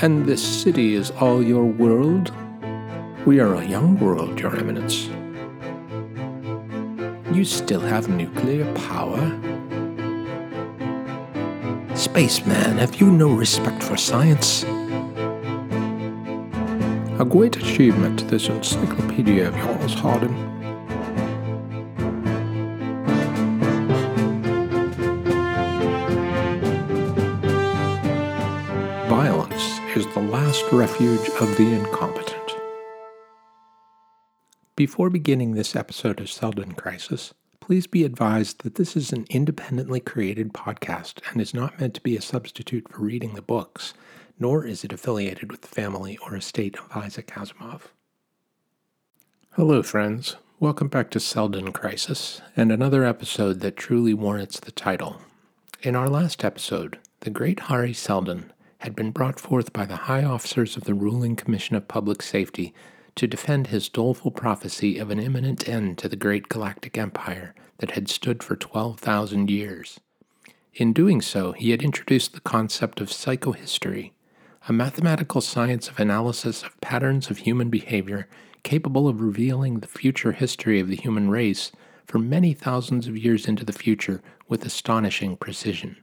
And this city is all your world? We are a young world, Your Eminence. You still have nuclear power? Spaceman, have you no respect for science? A great achievement, this encyclopedia of yours, Hardin. Last refuge of the incompetent. Before beginning this episode of Seldon Crisis, please be advised that this is an independently created podcast and is not meant to be a substitute for reading the books nor is it affiliated with the family or estate of Isaac Asimov. Hello, friends. Welcome back to Seldon Crisis, and another episode that truly warrants the title. In our last episode, the great Hari Seldon had been brought forth by the high officers of the ruling Commission of Public Safety to defend his doleful prophecy of an imminent end to the great galactic empire that had stood for 12,000 years. In doing so, he had introduced the concept of psychohistory, a mathematical science of analysis of patterns of human behavior capable of revealing the future history of the human race for many thousands of years into the future with astonishing precision.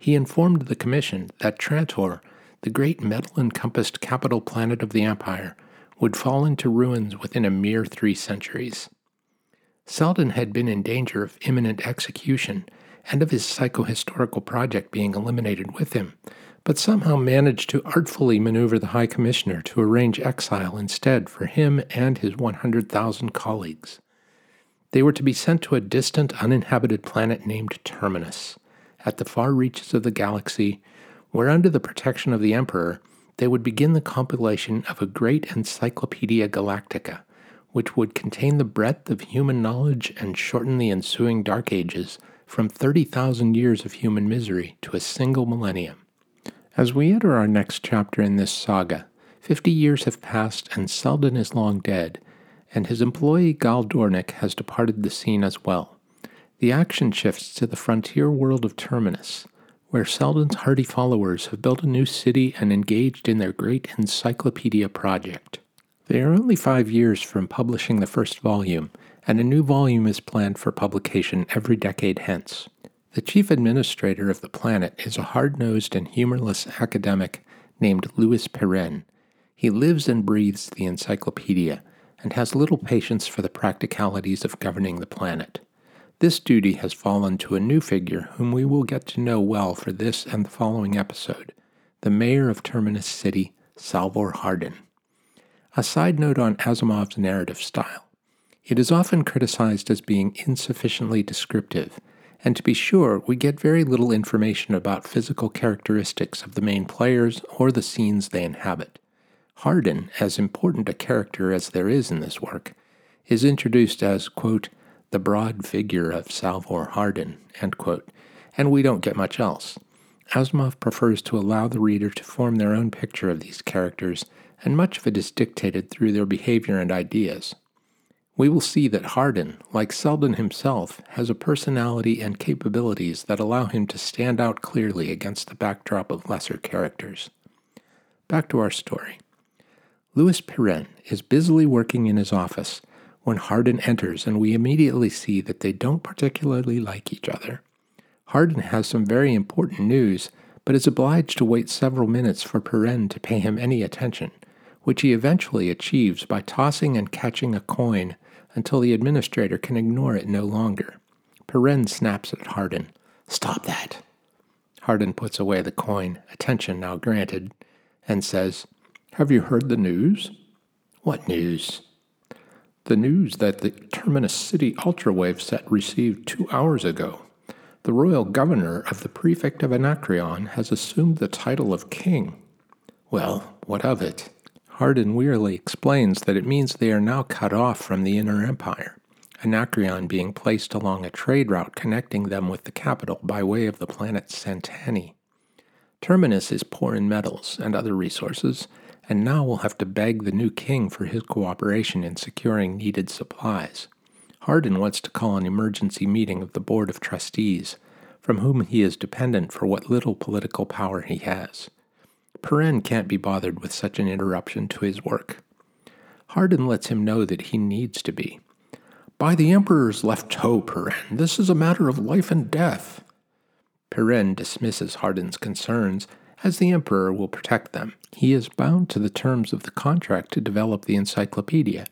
He informed the Commission that Trantor, the great metal encompassed capital planet of the Empire, would fall into ruins within a mere three centuries. Seldon had been in danger of imminent execution and of his psychohistorical project being eliminated with him, but somehow managed to artfully maneuver the High Commissioner to arrange exile instead for him and his 100,000 colleagues. They were to be sent to a distant, uninhabited planet named Terminus, at the far reaches of the galaxy, where, under the protection of the Emperor, they would begin the compilation of a great Encyclopedia Galactica, which would contain the breadth of human knowledge and shorten the ensuing Dark Ages from 30,000 years of human misery to a single millennium. As we enter our next chapter in this saga, fifty years have passed and Seldon is long dead, and his employee Gaal Dornick has departed the scene as well. The action shifts to the frontier world of Terminus, where Seldon's hardy followers have built a new city and engaged in their great encyclopedia project. They are only five years from publishing the first volume, and a new volume is planned for publication every decade hence. The chief administrator of the planet is a hard nosed and humorless academic named Lewis Pirenne. He lives and breathes the encyclopedia and has little patience for the practicalities of governing the planet. This duty has fallen to a new figure whom we will get to know well for this and the following episode the mayor of Terminus City, Salvor Hardin. A side note on Asimov's narrative style. It is often criticized as being insufficiently descriptive and to be sure, we get very little information about physical characteristics of the main players or the scenes they inhabit. Hardin, as important a character as there is in this work, is introduced as, quote, the broad figure of Salvor Hardin, and we don't get much else. Asimov prefers to allow the reader to form their own picture of these characters, and much of it is dictated through their behavior and ideas we will see that Hardin, like Seldon himself, has a personality and capabilities that allow him to stand out clearly against the backdrop of lesser characters. Back to our story. Lewis Pirenne is busily working in his office when Hardin enters, and we immediately see that they don't particularly like each other. Hardin has some very important news, but is obliged to wait several minutes for Pirenne to pay him any attention, which he eventually achieves by tossing and catching a coin until the administrator can ignore it no longer. Pirenne snaps at Hardin. Stop that. Hardin puts away the coin, attention now granted, and says, Have you heard the news? What news? The news that the Terminus City Ultrawave set received two hours ago. The royal governor of the prefect of Anacreon has assumed the title of king. Well, what of it? Hardin wearily explains that it means they are now cut off from the Inner Empire, Anacreon being placed along a trade route connecting them with the capital by way of the planet Santanni. Terminus is poor in metals and other resources, and now will have to beg the new king for his cooperation in securing needed supplies. Hardin wants to call an emergency meeting of the Board of Trustees, from whom he is dependent for what little political power he has. Pirenne can't be bothered with such an interruption to his work. Hardin lets him know that he needs to be. By the Emperor's left toe, Pirenne, this is a matter of life and death. Pirenne dismisses Hardin's concerns, as the Emperor will protect them. He is bound to the terms of the contract to develop the encyclopedia.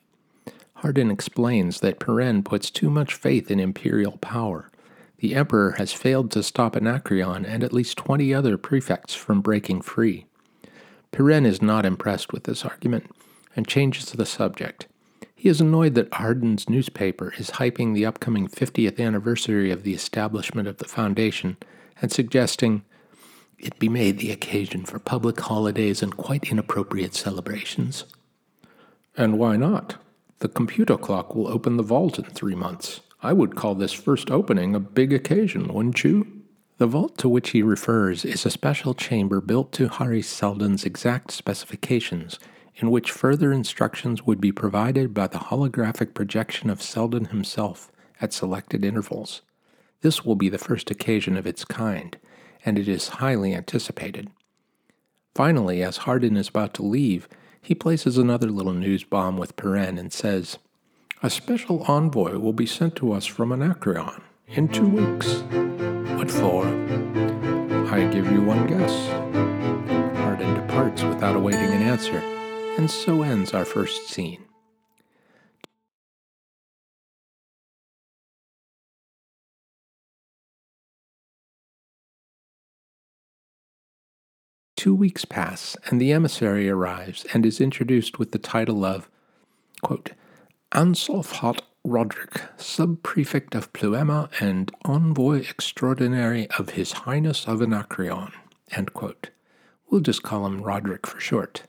Hardin explains that Pirenne puts too much faith in imperial power. The Emperor has failed to stop Anacreon and at least 20 other prefects from breaking free. Pirenne is not impressed with this argument and changes the subject. He is annoyed that Hardin's newspaper is hyping the upcoming 50th anniversary of the establishment of the Foundation and suggesting it be made the occasion for public holidays and quite inappropriate celebrations. And why not? The computer clock will open the vault in three months. I would call this first opening a big occasion, wouldn't you? The vault to which he refers is a special chamber built to Hari Seldon's exact specifications, in which further instructions would be provided by the holographic projection of Seldon himself at selected intervals. This will be the first occasion of its kind, and it is highly anticipated. Finally, as Hardin is about to leave, he places another little news bomb with Pirenne and says, A special envoy will be sent to us from Anacreon in two weeks. What for? I give you one guess. Hardin departs without awaiting an answer, and so ends our first scene. Two weeks pass, and the emissary arrives and is introduced with the title of, quote, Ansolfhat Roderick, subprefect of Pluema and envoy extraordinary of His Highness of Anacreon. We'll just call him Rodric for short.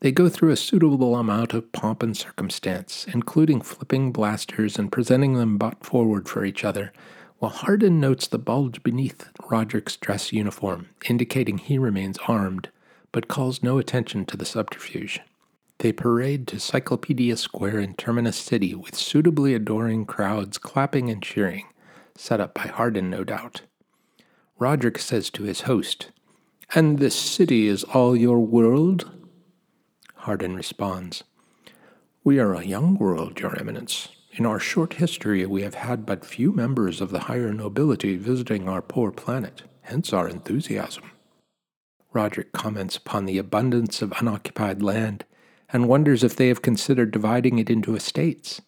They go through a suitable amount of pomp and circumstance, including flipping blasters and presenting them butt forward for each other, while Hardin notes the bulge beneath Rodric's dress uniform, indicating he remains armed, but calls no attention to the subterfuge. They parade to Cyclopedia Square in Terminus City with suitably adoring crowds clapping and cheering, set up by Hardin, no doubt. Rodric says to his host, And this city is all your world? Hardin responds, We are a young world, Your Eminence. In our short history, we have had but few members of the higher nobility visiting our poor planet, hence our enthusiasm. Rodric comments upon the abundance of unoccupied land and wonders if they have considered dividing it into estates.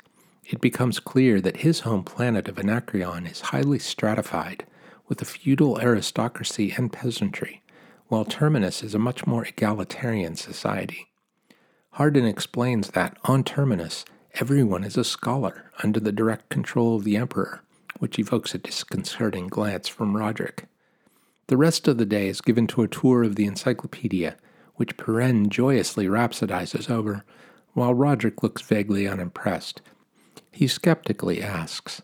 It becomes clear that his home planet of Anacreon is highly stratified, with a feudal aristocracy and peasantry, while Terminus is a much more egalitarian society. Hardin explains that, on Terminus, everyone is a scholar under the direct control of the Emperor, which evokes a disconcerting glance from Rodric. The rest of the day is given to a tour of the encyclopedia, which Pirenne joyously rhapsodizes over, while Rodric looks vaguely unimpressed. He skeptically asks,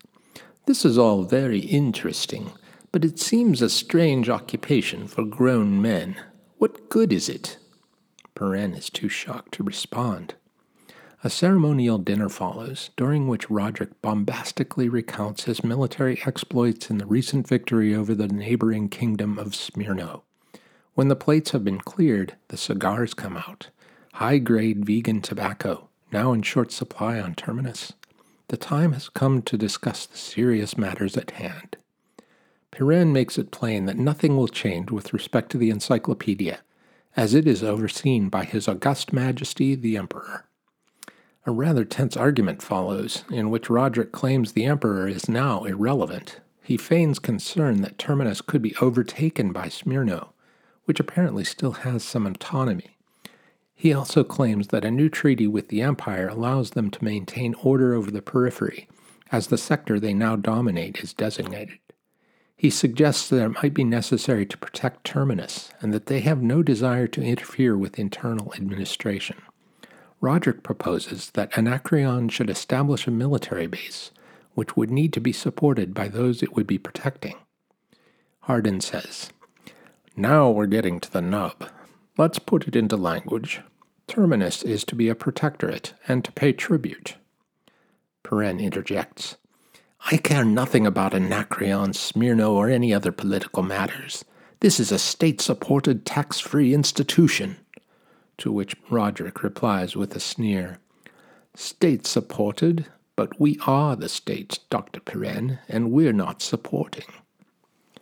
This is all very interesting, but it seems a strange occupation for grown men. What good is it? Pirenne is too shocked to respond. A ceremonial dinner follows, during which Rodric bombastically recounts his military exploits in the recent victory over the neighboring kingdom of Smyrno. When the plates have been cleared, the cigars come out. High grade vegan tobacco, now in short supply on Terminus. The time has come to discuss the serious matters at hand. Pirenne makes it plain that nothing will change with respect to the encyclopedia, as it is overseen by His August Majesty the Emperor. A rather tense argument follows, in which Rodric claims the Emperor is now irrelevant. He feigns concern that Terminus could be overtaken by Smyrno, which apparently still has some autonomy. He also claims that a new treaty with the Empire allows them to maintain order over the periphery, as the sector they now dominate is designated. He suggests that it might be necessary to protect Terminus and that they have no desire to interfere with internal administration. Rodric proposes that Anacreon should establish a military base, which would need to be supported by those it would be protecting. Hardin says, Now we're getting to the nub. Let's put it into language. Terminus is to be a protectorate and to pay tribute. Pirenne interjects, I care nothing about Anacreon, Smyrno, or any other political matters. This is a state supported, tax free institution. To which Rodric replies with a sneer State supported, but we are the state, Dr. Pirenne, and we're not supporting.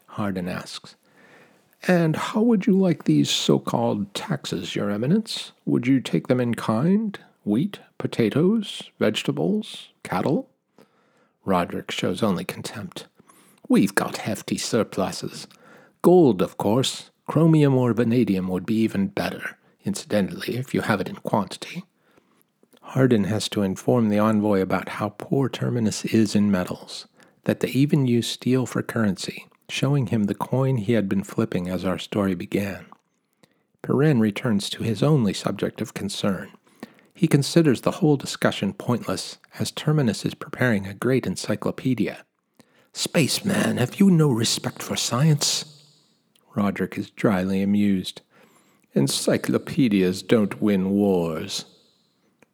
Hardin asks, And how would you like these so called taxes, Your Eminence? Would you take them in kind? Wheat, potatoes, vegetables, cattle? Rodric shows only contempt. We've got hefty surpluses. Gold, of course. Chromium or vanadium would be even better, incidentally, if you have it in quantity. Hardin has to inform the envoy about how poor Terminus is in metals, that they even use steel for currency, showing him the coin he had been flipping as our story began. Pirenne returns to his only subject of concern. He considers the whole discussion pointless, as Terminus is preparing a great encyclopedia. Spaceman, have you no respect for science? Rodric is dryly amused. Encyclopedias don't win wars.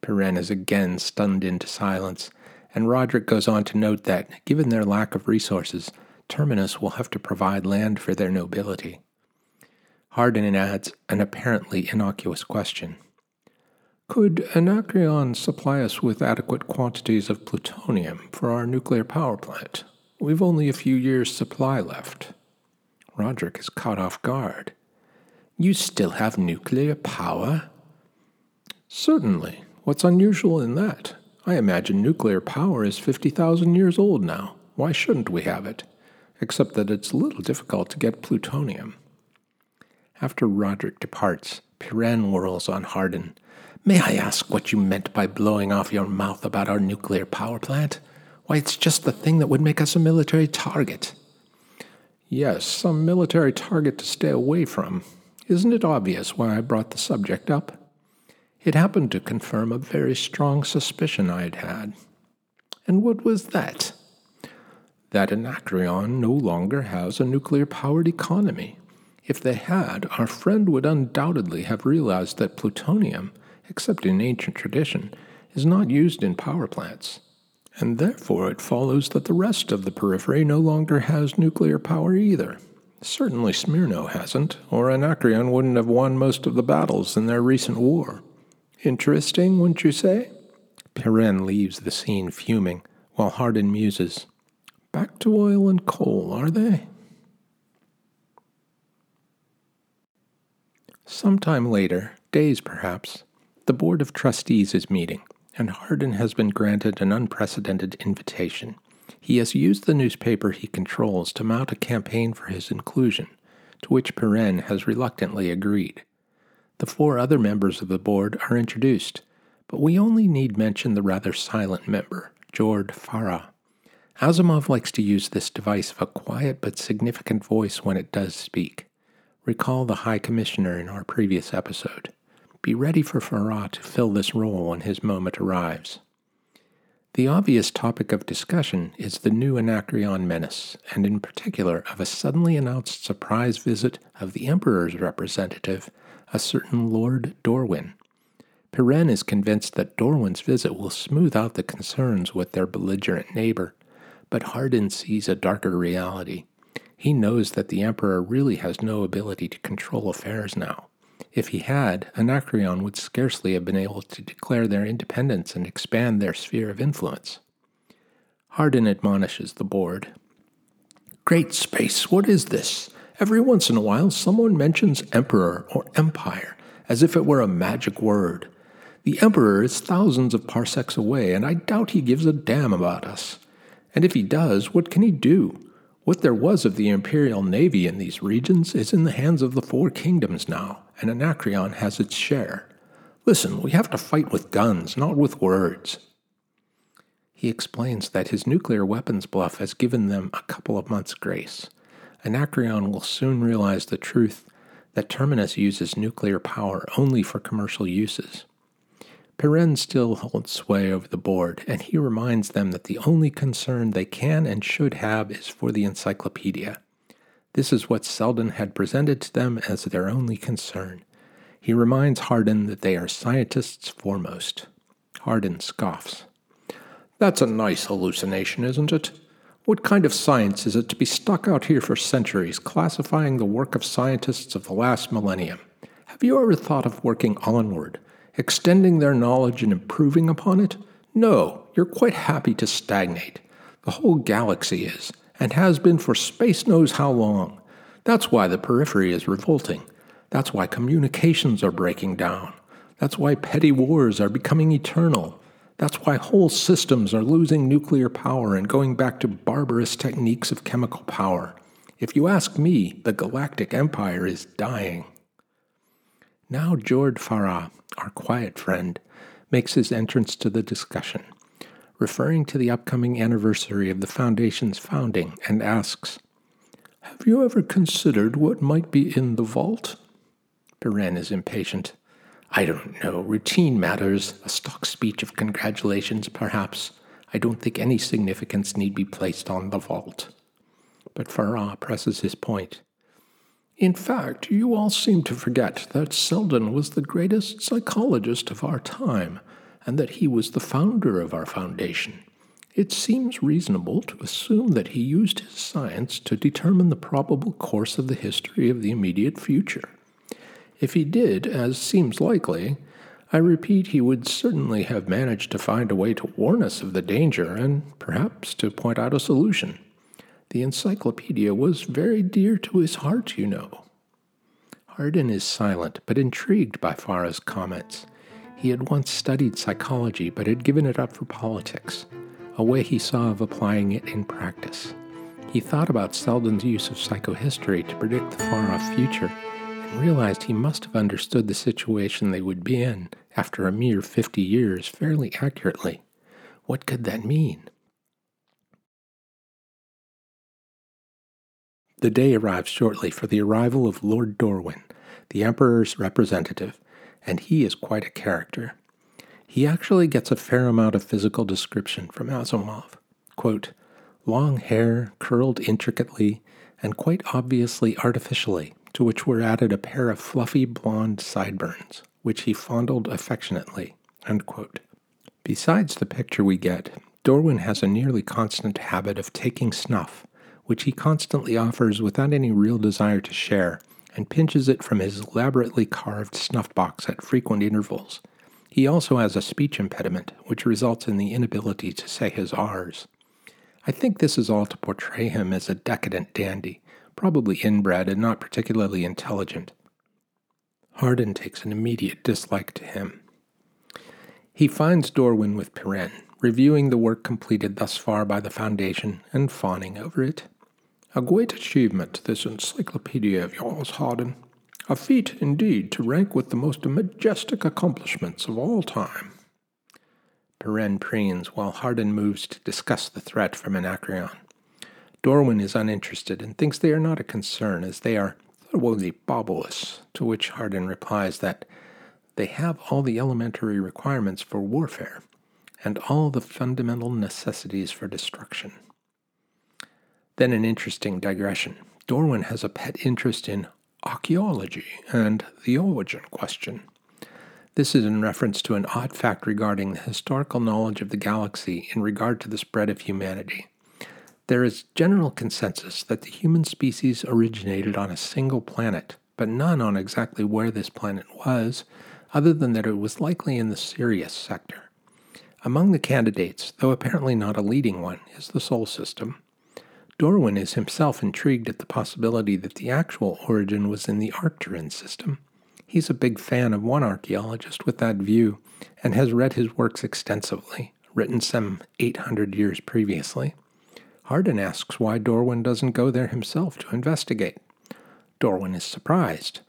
Pirenne is again stunned into silence, and Rodric goes on to note that, given their lack of resources, Terminus will have to provide land for their nobility. Hardin adds an apparently innocuous question. Could Anacreon supply us with adequate quantities of plutonium for our nuclear power plant? We've only a few years' supply left. Rodric is caught off guard. You still have nuclear power? Certainly. What's unusual in that? I imagine nuclear power is 50,000 years old now. Why shouldn't we have it? Except that it's a little difficult to get plutonium. After Rodric departs, Pirenne whirls on Hardin. May I ask what you meant by blowing off your mouth about our nuclear power plant? Why, it's just the thing that would make us a military target. Yes, some military target to stay away from. Isn't it obvious why I brought the subject up? It happened to confirm a very strong suspicion I had had. And what was that? That Anacreon no longer has a nuclear powered economy. If they had, our friend would undoubtedly have realized that plutonium, except in ancient tradition, is not used in power plants. And therefore it follows that the rest of the periphery no longer has nuclear power either. Certainly Smyrno hasn't, or Anacreon wouldn't have won most of the battles in their recent war. Interesting, wouldn't you say? Pirenne leaves the scene fuming, while Hardin muses. Back to oil and coal, are they? Sometime later, days perhaps, the Board of Trustees is meeting, and Hardin has been granted an unprecedented invitation. He has used the newspaper he controls to mount a campaign for his inclusion, to which Pirenne has reluctantly agreed. The four other members of the board are introduced, but we only need mention the rather silent member, Jord Fara. Asimov likes to use this device of a quiet but significant voice when it does speak. Recall the High Commissioner in our previous episode. Be ready for Fara to fill this role when his moment arrives. The obvious topic of discussion is the new Anacreon menace, and in particular of a suddenly announced surprise visit of the Emperor's representative a certain Lord Dorwin. Pirenne is convinced that Dorwin's visit will smooth out the concerns with their belligerent neighbor, but Hardin sees a darker reality. He knows that the Emperor really has no ability to control affairs now. If he had, Anacreon would scarcely have been able to declare their independence and expand their sphere of influence. Hardin admonishes the board. Great space, what is this? Every once in a while, someone mentions emperor or empire as if it were a magic word. The emperor is thousands of parsecs away, and I doubt he gives a damn about us. And if he does, what can he do? What there was of the imperial navy in these regions is in the hands of the four kingdoms now, and Anacreon has its share. Listen, we have to fight with guns, not with words. He explains that his nuclear weapons bluff has given them a couple of months' grace. Anacreon will soon realize the truth that Terminus uses nuclear power only for commercial uses. Pirenne still holds sway over the board, and he reminds them that the only concern they can and should have is for the encyclopedia. This is what Seldon had presented to them as their only concern. He reminds Hardin that they are scientists foremost. Hardin scoffs. That's a nice hallucination, isn't it? What kind of science is it to be stuck out here for centuries, classifying the work of scientists of the last millennium? Have you ever thought of working onward, extending their knowledge and improving upon it? No, you're quite happy to stagnate. The whole galaxy is, and has been for space knows how long. That's why the periphery is revolting. That's why communications are breaking down. That's why petty wars are becoming eternal. That's why whole systems are losing nuclear power and going back to barbarous techniques of chemical power. If you ask me, the galactic empire is dying. Now, Jord Fara, our quiet friend, makes his entrance to the discussion, referring to the upcoming anniversary of the Foundation's founding, and asks, Have you ever considered what might be in the vault? Pirenne is impatient. I don't know. Routine matters. A stock speech of congratulations, perhaps. I don't think any significance need be placed on the vault. But Fara presses his point. In fact, you all seem to forget that Seldon was the greatest psychologist of our time, and that he was the founder of our foundation. It seems reasonable to assume that he used his science to determine the probable course of the history of the immediate future. If he did, as seems likely, I repeat he would certainly have managed to find a way to warn us of the danger and perhaps to point out a solution. The encyclopedia was very dear to his heart, you know. Hardin is silent, but intrigued by Fara's comments. He had once studied psychology, but had given it up for politics, a way he saw of applying it in practice. He thought about Seldon's use of psychohistory to predict the far off future and realized he must have understood the situation they would be in after a mere 50 years fairly accurately. What could that mean? The day arrives shortly for the arrival of Lord Dorwin, the Emperor's representative, and he is quite a character. He actually gets a fair amount of physical description from Asimov. Quote, long hair, curled intricately, and quite obviously artificially, to which were added a pair of fluffy blonde sideburns, which he fondled affectionately. Besides the picture we get, Dorwin has a nearly constant habit of taking snuff, which he constantly offers without any real desire to share, and pinches it from his elaborately carved snuff box at frequent intervals. He also has a speech impediment, which results in the inability to say his R's. I think this is all to portray him as a decadent dandy, probably inbred and not particularly intelligent. Hardin takes an immediate dislike to him. He finds Dorwin with Pirenne, reviewing the work completed thus far by the Foundation and fawning over it. A great achievement, this encyclopedia of yours, Hardin. A feat, indeed, to rank with the most majestic accomplishments of all time. Pirenne preens while Hardin moves to discuss the threat from Anacreon. Dorwin is uninterested and thinks they are not a concern, as they are thoroughly baubless, to which Hardin replies that they have all the elementary requirements for warfare and all the fundamental necessities for destruction. Then an interesting digression. Dorwin has a pet interest in archaeology and the origin question. This is in reference to an odd fact regarding the historical knowledge of the galaxy in regard to the spread of humanity. There is general consensus that the human species originated on a single planet, but none on exactly where this planet was, other than that it was likely in the Sirius sector. Among the candidates, though apparently not a leading one, is the Sol system. Dorwin is himself intrigued at the possibility that the actual origin was in the Arcturus system. He's a big fan of one archaeologist with that view and has read his works extensively, written some 800 years previously. Hardin asks why Dorwin doesn't go there himself to investigate. Dorwin is surprised.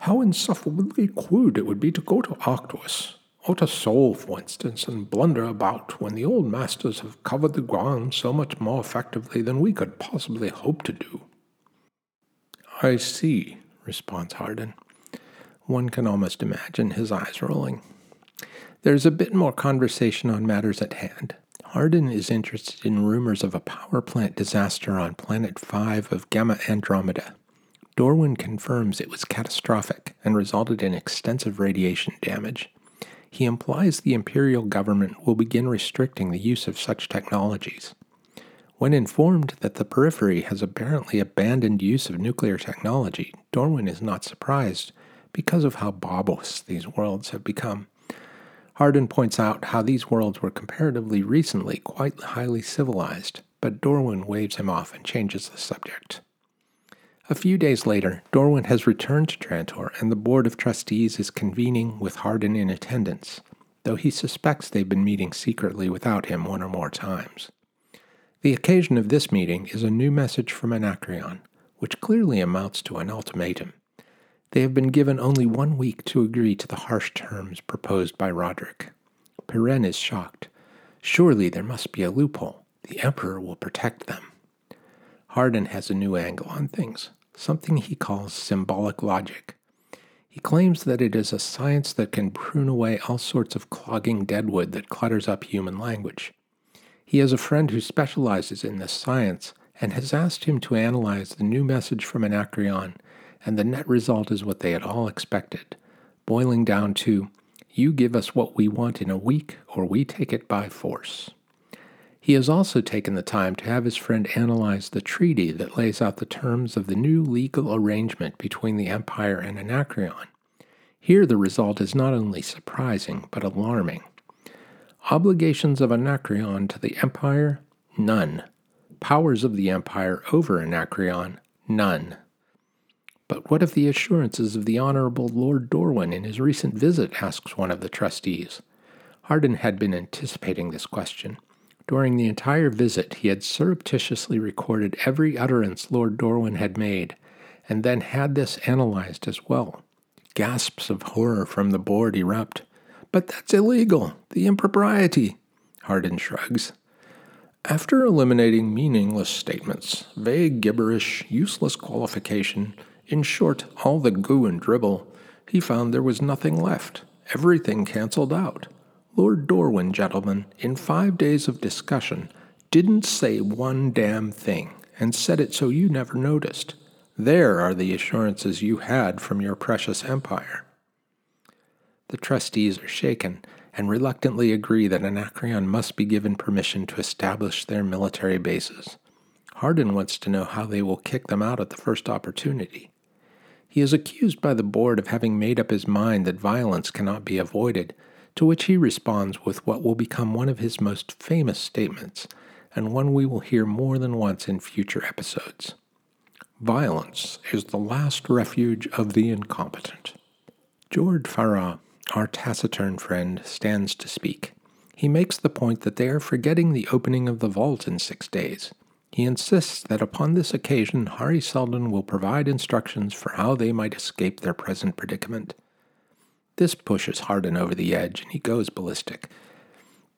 How insufferably crude it would be to go to Arcturus, or to Sol, for instance, and blunder about when the old masters have covered the ground so much more effectively than we could possibly hope to do. I see, responds Hardin. One can almost imagine his eyes rolling. There's a bit more conversation on matters at hand. Hardin is interested in rumors of a power plant disaster on Planet 5 of Gamma Andromeda. Dorwin confirms it was catastrophic and resulted in extensive radiation damage. He implies the imperial government will begin restricting the use of such technologies. When informed that the periphery has apparently abandoned use of nuclear technology, Dorwin is not surprised because of how baubles these worlds have become. Hardin points out how these worlds were comparatively recently quite highly civilized, but Dorwin waves him off and changes the subject. A few days later, Dorwin has returned to Trantor, and the Board of Trustees is convening with Hardin in attendance, though he suspects they've been meeting secretly without him one or more times. The occasion of this meeting is a new message from Anacreon, which clearly amounts to an ultimatum. They have been given only one week to agree to the harsh terms proposed by Rodric. Pirenne is shocked. Surely there must be a loophole. The Emperor will protect them. Hardin has a new angle on things, something he calls symbolic logic. He claims that it is a science that can prune away all sorts of clogging deadwood that clutters up human language. He has a friend who specializes in this science and has asked him to analyze the new message from Anacreon and the net result is what they had all expected, boiling down to you give us what we want in a week, or we take it by force. He has also taken the time to have his friend analyze the treaty that lays out the terms of the new legal arrangement between the Empire and Anacreon. Here, the result is not only surprising, but alarming. Obligations of Anacreon to the Empire? None. Powers of the Empire over Anacreon? None. But what of the assurances of the Honorable Lord Dorwin in his recent visit? asks one of the trustees. Hardin had been anticipating this question. During the entire visit, he had surreptitiously recorded every utterance Lord Dorwin had made, and then had this analyzed as well. Gasps of horror from the board erupt. But that's illegal. The impropriety. Hardin shrugs. After eliminating meaningless statements, vague gibberish, useless qualification, in short, all the goo and dribble, he found there was nothing left, everything cancelled out. Lord Dorwin, gentlemen, in five days of discussion, didn't say one damn thing, and said it so you never noticed. There are the assurances you had from your precious empire. The trustees are shaken and reluctantly agree that Anacreon must be given permission to establish their military bases. Hardin wants to know how they will kick them out at the first opportunity. He is accused by the board of having made up his mind that violence cannot be avoided, to which he responds with what will become one of his most famous statements, and one we will hear more than once in future episodes. Violence is the last refuge of the incompetent. Jord Fara, our taciturn friend, stands to speak. He makes the point that they are forgetting the opening of the vault in six days. He insists that upon this occasion Hari Seldon will provide instructions for how they might escape their present predicament. This pushes Hardin over the edge, and he goes ballistic.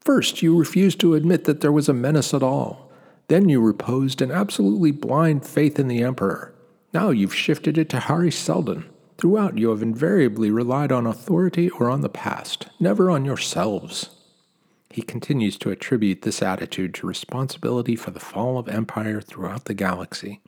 First, you refused to admit that there was a menace at all. Then you reposed an absolutely blind faith in the Emperor. Now you've shifted it to Hari Seldon. Throughout, you have invariably relied on authority or on the past, never on yourselves. He continues to attribute this attitude to responsibility for the fall of empire throughout the galaxy.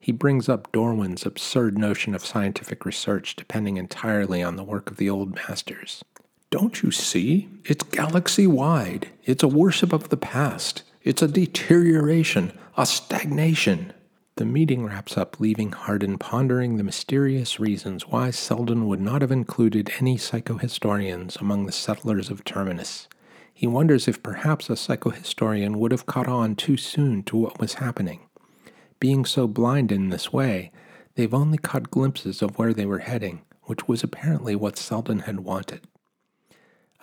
He brings up Dorwin's absurd notion of scientific research depending entirely on the work of the old masters. Don't you see? It's galaxy wide. It's a worship of the past. It's a deterioration, a stagnation. The meeting wraps up, leaving Hardin pondering the mysterious reasons why Seldon would not have included any psychohistorians among the settlers of Terminus. He wonders if perhaps a psychohistorian would have caught on too soon to what was happening. Being so blind in this way, they've only caught glimpses of where they were heading, which was apparently what Seldon had wanted.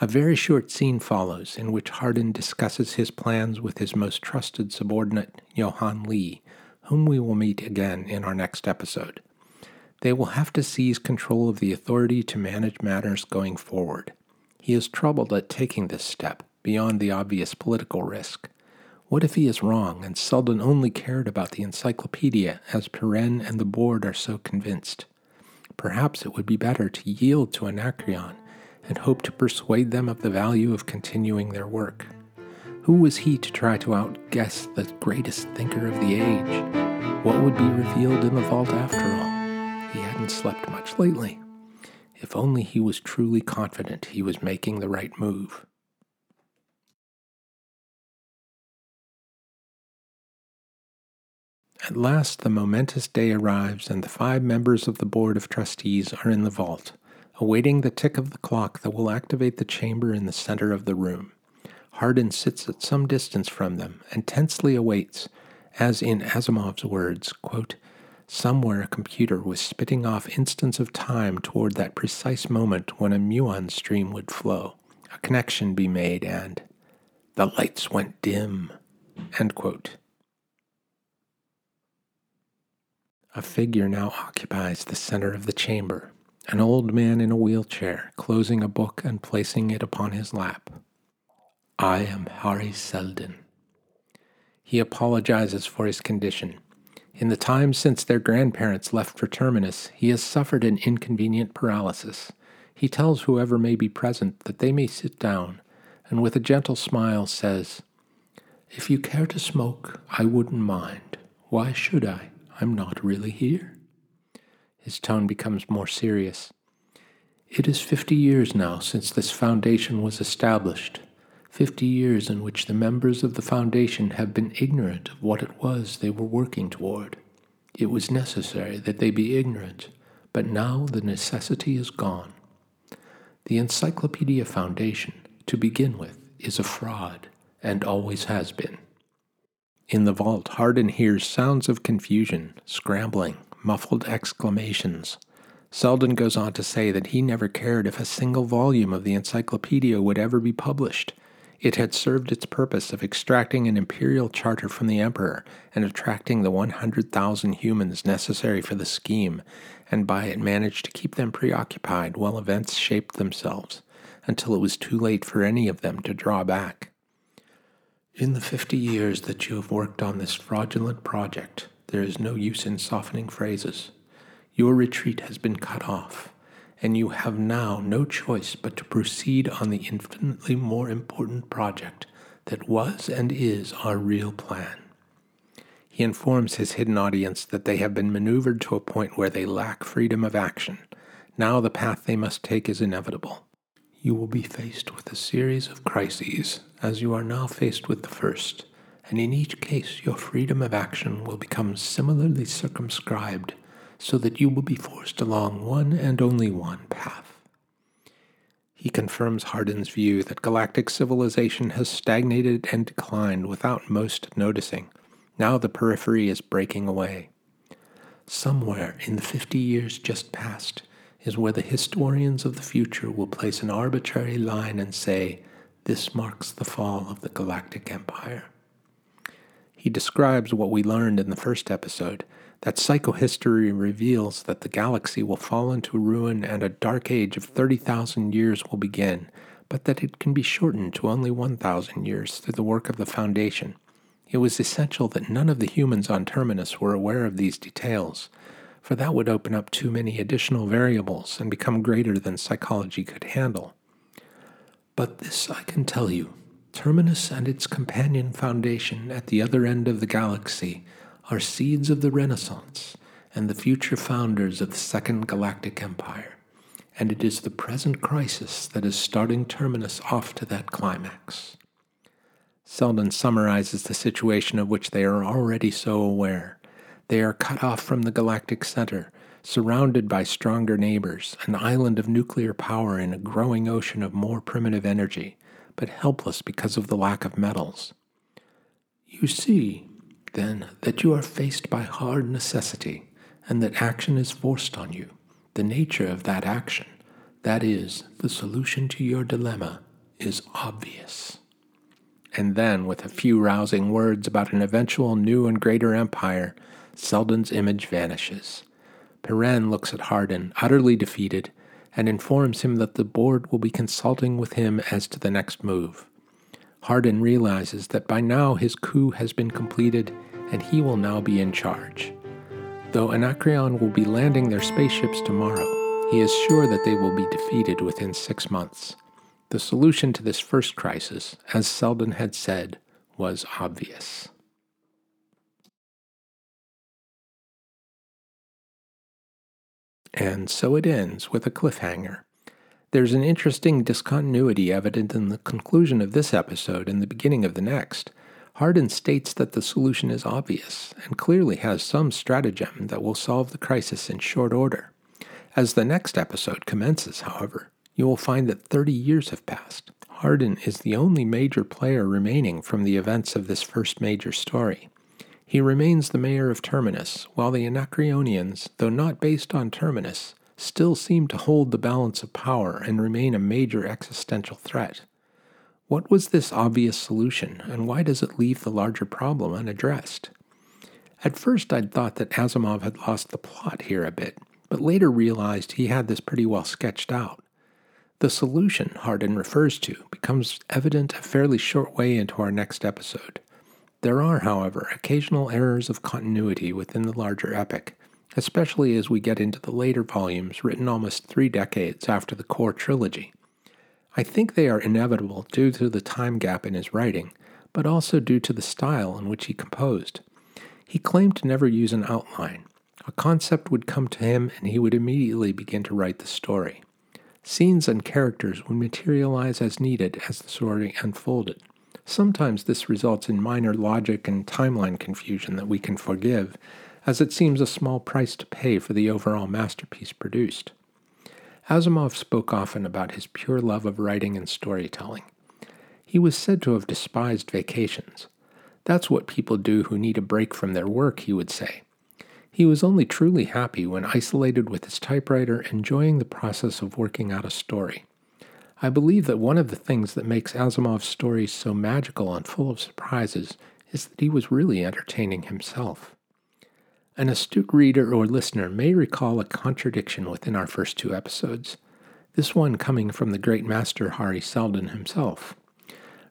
A very short scene follows in which Hardin discusses his plans with his most trusted subordinate, Yohan Lee, whom we will meet again in our next episode. They will have to seize control of the authority to manage matters going forward. He is troubled at taking this step, beyond the obvious political risk. What if he is wrong and Seldon only cared about the encyclopedia as Pirenne and the board are so convinced? Perhaps it would be better to yield to Anacreon and hope to persuade them of the value of continuing their work. Who was he to try to outguess the greatest thinker of the age? What would be revealed in the vault after all? He hadn't slept much lately. If only he was truly confident he was making the right move. At last, the momentous day arrives, and the five members of the Board of Trustees are in the vault, awaiting the tick of the clock that will activate the chamber in the center of the room. Hardin sits at some distance from them and tensely awaits, as in Asimov's words, quote, Somewhere a computer was spitting off instants of time toward that precise moment when a muon stream would flow, a connection be made, and the lights went dim. End quote. A figure now occupies the center of the chamber, an old man in a wheelchair, closing a book and placing it upon his lap. I am Hari Seldon. He apologizes for his condition. In the time since their grandparents left for Terminus, he has suffered an inconvenient paralysis. He tells whoever may be present that they may sit down, and with a gentle smile says, If you care to smoke, I wouldn't mind. Why should I? I'm not really here. His tone becomes more serious. It is fifty years now since this foundation was established. 50 years in which the members of the Foundation have been ignorant of what it was they were working toward. It was necessary that they be ignorant, but now the necessity is gone. The Encyclopedia Foundation, to begin with, is a fraud, and always has been. In the vault, Hardin hears sounds of confusion, scrambling, muffled exclamations. Seldon goes on to say that he never cared if a single volume of the encyclopedia would ever be published it had served its purpose of extracting an imperial charter from the emperor and attracting the 100,000 humans necessary for the scheme, and by it managed to keep them preoccupied while events shaped themselves until it was too late for any of them to draw back. In the 50 years that you have worked on this fraudulent project, there is no use in softening phrases. Your retreat has been cut off and you have now no choice but to proceed on the infinitely more important project that was and is our real plan. He informs his hidden audience that they have been maneuvered to a point where they lack freedom of action. Now the path they must take is inevitable. You will be faced with a series of crises, as you are now faced with the first, and in each case your freedom of action will become similarly circumscribed so that you will be forced along one and only one path. He confirms Hardin's view that galactic civilization has stagnated and declined without most noticing. Now the periphery is breaking away. Somewhere in the 50 years just past is where the historians of the future will place an arbitrary line and say, This marks the fall of the galactic empire. He describes what we learned in the first episode that psychohistory reveals that the galaxy will fall into ruin and a dark age of 30,000 years will begin, but that it can be shortened to only 1,000 years through the work of the Foundation. It was essential that none of the humans on Terminus were aware of these details, for that would open up too many additional variables and become greater than psychology could handle. But this I can tell you Terminus and its companion foundation at the other end of the galaxy are seeds of the Renaissance and the future founders of the Second Galactic Empire, and it is the present crisis that is starting Terminus off to that climax. Seldon summarizes the situation of which they are already so aware. They are cut off from the galactic center, surrounded by stronger neighbors, an island of nuclear power in a growing ocean of more primitive energy, but helpless because of the lack of metals. You see, then, that you are faced by hard necessity and that action is forced on you. The nature of that action, that is, the solution to your dilemma, is obvious. And then, with a few rousing words about an eventual new and greater empire, Seldon's image vanishes. Pirenne looks at Hardin, utterly defeated, and informs him that the board will be consulting with him as to the next move. Hardin realizes that by now his coup has been completed and he will now be in charge. Though Anacreon will be landing their spaceships tomorrow, he is sure that they will be defeated within six months. The solution to this first crisis, as Seldon had said, was obvious. And so it ends with a cliffhanger. There's an interesting discontinuity evident in the conclusion of this episode and the beginning of the next. Hardin states that the solution is obvious and clearly has some stratagem that will solve the crisis in short order. As the next episode commences, however, you will find that 30 years have passed. Hardin is the only major player remaining from the events of this first major story. He remains the mayor of Terminus, while the Anacreonians, though not based on Terminus, still seem to hold the balance of power and remain a major existential threat. What was this obvious solution, and why does it leave the larger problem unaddressed? At first, I'd thought that Asimov had lost the plot here a bit, but later realized he had this pretty well sketched out. The solution Hardin refers to becomes evident a fairly short way into our next episode. There are, however, occasional errors of continuity within the larger epic, especially as we get into the later volumes written almost three decades after the core trilogy. I think they are inevitable due to the time gap in his writing, but also due to the style in which he composed. He claimed to never use an outline. A concept would come to him and he would immediately begin to write the story. Scenes and characters would materialize as needed as the story unfolded. Sometimes this results in minor logic and timeline confusion that we can forgive, as it seems a small price to pay for the overall masterpiece produced. Asimov spoke often about his pure love of writing and storytelling. He was said to have despised vacations. That's what people do who need a break from their work, he would say. He was only truly happy when isolated with his typewriter, enjoying the process of working out a story. I believe that one of the things that makes Asimov's stories so magical and full of surprises is that he was really entertaining himself. An astute reader or listener may recall a contradiction within our first two episodes, this one coming from the great master Hari Seldon himself.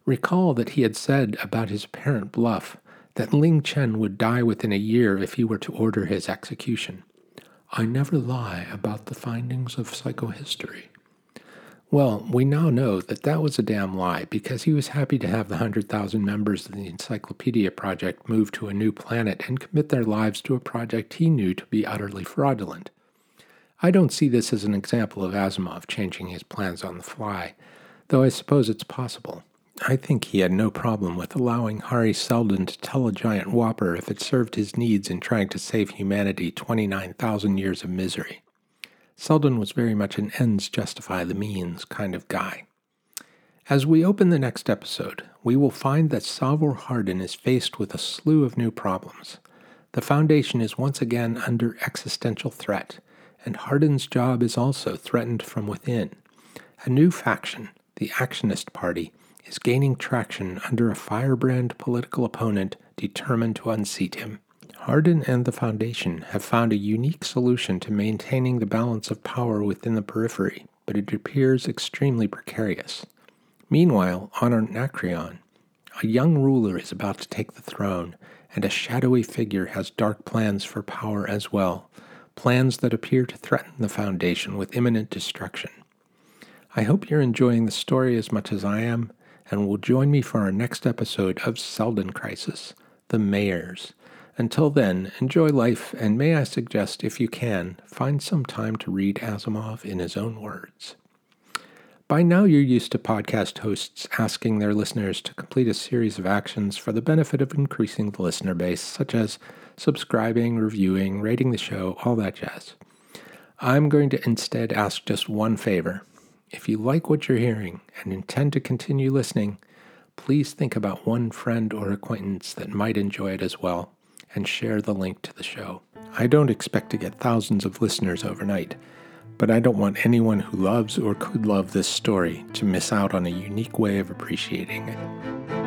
Recall that he had said about his apparent bluff that Ling Chen would die within a year if he were to order his execution. I never lie about the findings of psychohistory. Well, we now know that that was a damn lie because he was happy to have the 100,000 members of the Encyclopedia Project move to a new planet and commit their lives to a project he knew to be utterly fraudulent. I don't see this as an example of Asimov changing his plans on the fly, though I suppose it's possible. I think he had no problem with allowing Hari Seldon to tell a giant whopper if it served his needs in trying to save humanity 29,000 years of misery. Seldon was very much an ends justify the means kind of guy. As we open the next episode, we will find that Salvor Hardin is faced with a slew of new problems. The Foundation is once again under existential threat, and Hardin's job is also threatened from within. A new faction, the Actionist Party, is gaining traction under a firebrand political opponent determined to unseat him. Hardin and the Foundation have found a unique solution to maintaining the balance of power within the periphery, but it appears extremely precarious. Meanwhile, on Anacreon, a young ruler is about to take the throne, and a shadowy figure has dark plans for power as well, plans that appear to threaten the Foundation with imminent destruction. I hope you're enjoying the story as much as I am, and will join me for our next episode of Seldon Crisis The Mayors until then, enjoy life, and may I suggest, if you can, find some time to read Asimov in his own words. By now, you're used to podcast hosts asking their listeners to complete a series of actions for the benefit of increasing the listener base, such as subscribing, reviewing, rating the show, all that jazz. I'm going to instead ask just one favor. If you like what you're hearing and intend to continue listening, please think about one friend or acquaintance that might enjoy it as well and share the link to the show. I don't expect to get thousands of listeners overnight, but I don't want anyone who loves or could love this story to miss out on a unique way of appreciating it.